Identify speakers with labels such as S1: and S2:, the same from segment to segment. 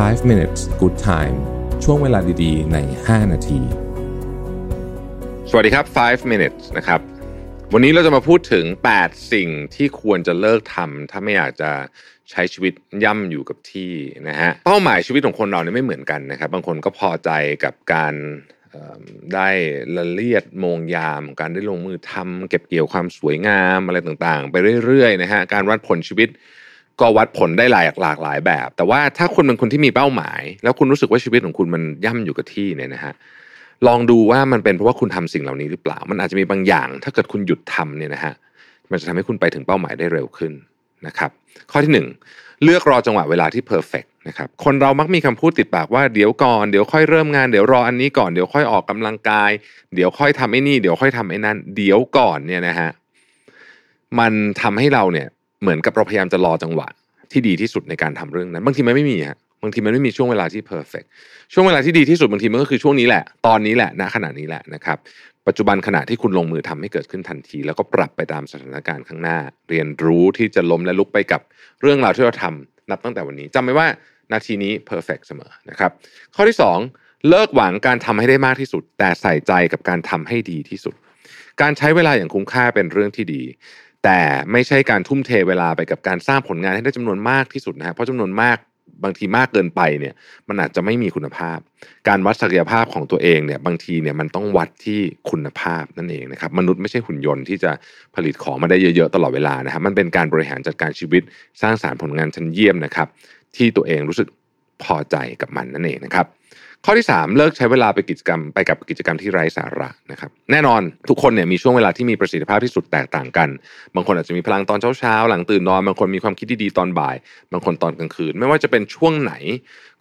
S1: 5 minutes good time ช่วงเวลาดีๆ ใน 5 นาที
S2: สวัสดีครับ 5 minutes นะครับ วันนี้เราจะมาพูดถึง 8 สิ่งที่ควรจะเลิกทำถ้าไม่อยากจะใช้ชีวิตย่ำอยู่กับที่นะฮะ เป้าหมายชีวิตของคนเราเนี่ยไม่เหมือนกันนะครับ บางคนก็พอใจกับการได้ละเลียดโมงยาม การได้ลงมือทำเก็บเกี่ยวความสวยงามอะไรต่างๆ ไปเรื่อยๆนะฮะ การวัดผลชีวิต ก็วัดผลได้หลายหลากหลายแบบ แต่ว่าถ้าคุณเป็นคนที่มีเป้าหมาย แล้วคุณรู้สึกว่าชีวิตของคุณมันย่ำอยู่กับที่เนี่ยนะฮะลองดูว่ามันเป็นเพราะว่าคุณทำสิ่งเหล่านี้หรือเปล่า มันอาจจะมีบางอย่าง ถ้าเกิดคุณหยุดทำเนี่ยนะฮะมันจะทำให้คุณไปถึงเป้าหมายได้เร็วขึ้นนะครับ ข้อที่หนึ่งเลือกรอจังหวะเวลาที่เพอร์เฟกนะครับคนเรามักมีคำพูดติดปากว่าเดี๋ยวก่อนเดี๋ยวค่อยเริ่มงานเดี๋ยวรออันนี้ก่อนเดี๋ยวค่อยออกกำลังกาย เดี๋ยวค่อยทำไอ้นี่ เดี๋ยวค่อยทำไอ้นั่น เดี๋ยวก่อนเนี่ยนะฮะมันทำให้เราเนี่ย เหมือนกับเราพยายามจะรอจังหวะที่ดีที่สุดในการทำเรื่องนั้นบางทีมันไม่มีฮะบางทีมันไม่มีช่วงเวลาที่ perfect ช่วงเวลาที่ดีที่สุดบางทีมันก็คือช่วงนี้แหละตอนนี้แหละณขณะนี้แหละนะครับ ปัจจุบันขณะที่คุณลงมือทำให้เกิดขึ้นทันที แล้วก็ปรับไปตามสถานการณ์ข้างหน้า เรียนรู้ที่จะล้มและลุกไปกับเรื่องราวที่เราทำนับตั้งแต่วันนี้จำไว้ว่านาทีนี้ perfect เสมอนะครับ ข้อที่สองเลิกหวังการทำให้ได้มากที่สุด แต่ใส่ใจกับการทำให้ดีที่สุด การใช้เวลาอย่างคุ้มค่าเป็นเรื่องที่ดี แต่ไม่ใช่การทุ่มเทเวลาไปกับการสร้างผลงานให้ได้จำนวนมากที่สุดนะฮะเพราะจำนวนมากบางทีมากเกินไปเนี่ยมันอาจจะไม่มีคุณภาพ การวัดศักยภาพของตัวเองเนี่ยบางทีเนี่ยมันต้องวัดที่คุณภาพนั่นเองนะครับมนุษย์ไม่ใช่หุ่นยนต์ที่จะผลิตของมาได้เยอะๆตลอดเวลานะครับมันเป็นการบริหารจัดการชีวิตสร้างสารรค์ผลงานชั้นเยี่ยมนะครับที่ตัวเองรู้สึก พอใจกับมันนั่นเองนะครับข้อที่ 3 เลิกใช้เวลาไปกิจกรรมไปกับกิจกรรมที่ไร้สาระนะครับแน่นอนทุกคนเนี่ยมีช่วงเวลาที่มีประสิทธิภาพที่สุดแตกต่างกัน บางคนอาจจะมีพลังตอนเช้าๆ หลังตื่นนอน บางคนมีความคิดดีๆตอนบ่าย บางคนตอนกลางคืน ไม่ว่าจะเป็นช่วงไหน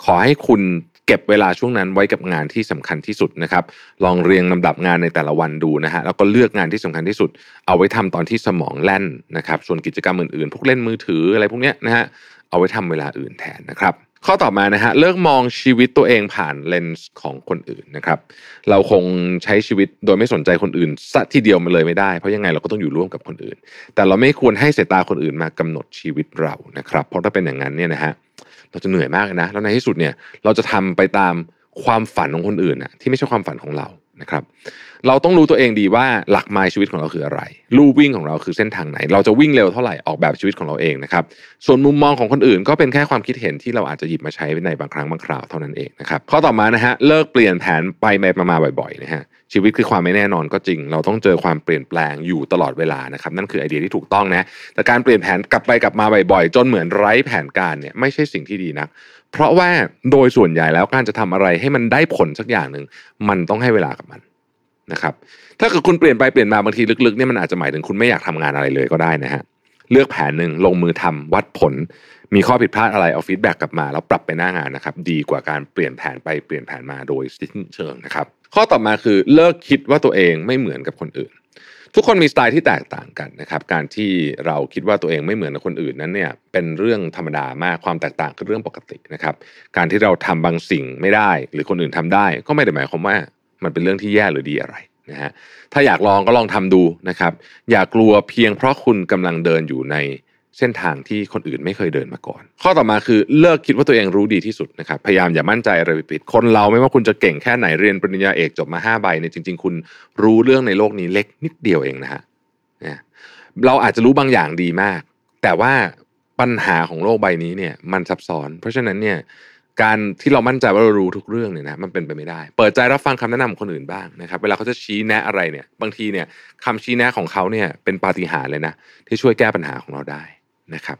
S2: ขอให้คุณเก็บเวลาช่วงนั้นไว้กับงานที่สำคัญที่สุดนะครับลองเรียงลำดับงานในแต่ละวันดูนะฮะแล้วก็เลือกงานที่สำคัญที่สุด เอาไว้ทำตอนที่สมองแล่นนะครับส่วนกิจกรรมอื่นๆ พวกเล่นมือถืออะไรพวกเนี้ยนะฮะเอาไว้ทำเวลาอื่นแทนนะครับ ข้อต่อมานะฮะเลิกมองชีวิตตัวเองผ่านเลนส์ของคนอื่นนะครับ เราคงใช้ชีวิตโดยไม่สนใจคนอื่นซะทีเดียวมาเลยไม่ได้ เพราะยังไงเราก็ต้องอยู่ร่วมกับคนอื่น แต่เราไม่ควรให้สายตาคนอื่นมากำหนดชีวิตเรานะครับ เพราะถ้าเป็นอย่างนั้นเนี่ยนะฮะเราจะเหนื่อยมากนะแล้วในที่สุดเนี่ยเราจะทำไปตามความฝันของคนอื่นนะที่ไม่ใช่ความฝันของเรานะครับ เราต้องรู้ตัวเองดีว่าหลักไมล์ชีวิตของเราคืออะไรลู่วิ่งของเราคือเส้นทางไหน เราจะวิ่งเร็วเท่าไหร่ออกแบบชีวิตของเราเองนะครับ ส่วนมุมมองของคนอื่นก็เป็นแค่ความคิดเห็นที่เราอาจจะหยิบมาใช้ในบางครั้งบางคราวเท่านั้นเองนะครับข้อต่อมานะฮะเลิกเปลี่ยนแผนไปมามาบ่อยๆนะฮะชีวิตคือความไม่แน่นอนก็จริง เราต้องเจอความเปลี่ยนแปลงอยู่ตลอดเวลานะครับนั่นคือไอเดียที่ถูกต้องนะแต่การเปลี่ยนแผนกลับไปกลับมาบ่อยๆ จนเหมือนไร้แผนการเนี่ยไม่ใช่สิ่งที่ดีนักเพราะว่าโดยส่วนใหญ่แล้วการจะทำอะไรให้มันได้ผลสักอย่างหนึ่งมันต้องให้เวลากับมัน นะครับถ้าเกิดคุณเปลี่ยนไปเปลี่ยนมาบางทีลึกๆเนี่ยมันอาจจะหมายถึงคุณไม่อยากทำงานอะไรเลยก็ได้นะฮะเลือกแผนหนึ่งลงมือทำวัดผล มีข้อผิดพลาดอะไรเอา feedback กลับมา แล้วปรับไปหน้างานนะครับดีกว่าการเปลี่ยนแผนไปเปลี่ยนแผนมาโดยสิ้นเชิงนะครับข้อต่อมาคือเลิกคิดว่าตัวเองไม่เหมือนกับคนอื่น ทุกคนมีสไตล์ที่แตกต่างกันนะครับการที่เราคิดว่าตัวเองไม่เหมือนกับคนอื่นนั้นเนี่ยเป็นเรื่องธรรมดามากความแตกต่างคือเรื่องปกตินะครับการที่เราทำบางสิ่งไม่ได้ หรือคนอื่นทำได้ก็ไม่ได้หมายความว่า มันเป็นเรื่องที่แย่หรือดีอะไรนะฮะถ้าอยากลองก็ลองทำดูนะครับ อย่ากลัวเพียงเพราะคุณกำลังเดินอยู่ในเส้นทางที่คนอื่นไม่เคยเดินมาก่อน ข้อต่อมาคือเลิกคิดว่าตัวเองรู้ดีที่สุดนะครับ พยายามอย่ามั่นใจอะไรผิด คนเราไม่ว่าคุณจะเก่งแค่ไหนเรียนปริญญาเอกจบมาห้าใบเนี่ยจริง ๆ คุณรู้เรื่องในโลกนี้เล็กนิดเดียวเองนะฮะนะเราอาจจะรู้บางอย่างดีมาก แต่ว่าปัญหาของโลกใบนี้เนี่ยมันซับซ้อน เพราะฉะนั้นเนี่ย การที่เรามั่นใจว่าเรารู้ทุกเรื่องเนี่ยนะมันเป็นไปไม่ได้ เปิดใจรับฟังคำแนะนำของคนอื่นบ้างนะครับ เวลาเขาจะชี้แนะอะไรเนี่ย บางทีเนี่ยคำชี้แนะของเขาเนี่ยเป็นปาฏิหาริย์เลยนะที่ช่วยแก้ปัญหาของเราได้นะครับ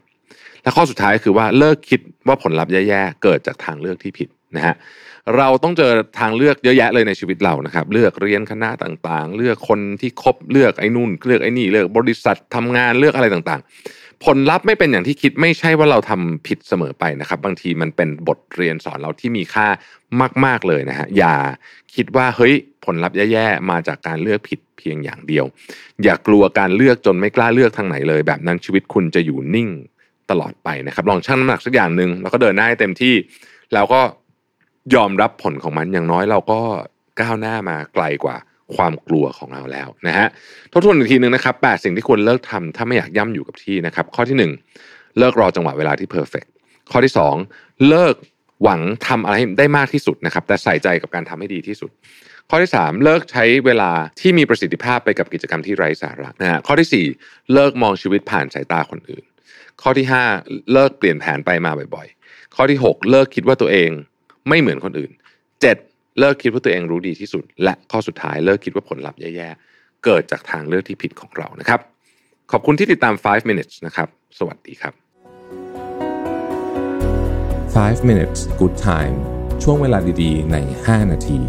S2: และข้อสุดท้ายคือว่าเลิกคิดว่าผลลัพธ์แย่ๆเกิดจากทางเลือกที่ผิด นะฮะเราต้องเจอทางเลือกเยอะแยะเลยในชีวิตเรานะครับ เลือกเรียนคณะต่างๆ เลือกคนที่คบเลือกไอ้นู่น เลือกไอ้นี่เลือกบริษัททำงานเลือกอะไรต่างๆ ผลลัพธ์ไม่เป็นอย่างที่คิดไม่ใช่ว่าเราทำผิดเสมอไปนะครับ บางทีมันเป็นบทเรียนสอนเราที่มีค่ามาก ๆเลยนะฮะอย่าคิดว่าเฮ้ยผลลัพธ์แย่ๆมาจากการเลือกผิดเพียงอย่างเดียว อย่ากลัวการเลือกจนไม่กล้าเลือกทางไหนเลย แบบนั้นชีวิตคุณจะอยู่นิ่งตลอดไปนะครับ ลองชั่งน้ำหนักสักอย่างหนึ่งแล้วก็เดินหน้าให้เต็มที่แล้วก็ ยอมรับผลของมันอย่างน้อยเราก็ก้าวหน้ามาไกลกว่าความกลัวของเราแล้วนะฮะทบทวนอีกทีนึงนะครับแปดสิ่งที่ควรเลิกทำถ้าไม่อยากย่ำอยู่กับที่นะครับ ข้อที่หนึ่งเลิกรอจังหวะเวลาที่ perfect ข้อที่สองเลิกหวังทำอะไรให้ได้มากที่สุดนะครับ แต่ใส่ใจกับการทำให้ดีที่สุด ข้อที่ 3 เลิกใช้เวลาที่มีประสิทธิภาพไปกับกิจกรรมที่ไร้สาระนะฮะข้อทีสี่ 4 เลิกมองชีวิตผ่านสายตาคนอื่น ข้อที่ 5 เลิกเปลี่ยนแผนไปมาบ่อยๆ ข้อที่ 6 เลิกคิดว่าตัวเอง ไม่เหมือนคนอื่น 7. เลิกคิดว่าตัวเองรู้ดีที่สุด และข้อสุดท้ายเลิกคิดว่าผลลัพธ์แย่ๆ เกิดจากทางเลือกที่ผิดของเรานะครับ ขอบคุณที่ติดตาม 5 minutes นะครับ สวัสดีครับ
S1: 5 minutes good time ช่วงเวลาดีๆ ใน 5 นาที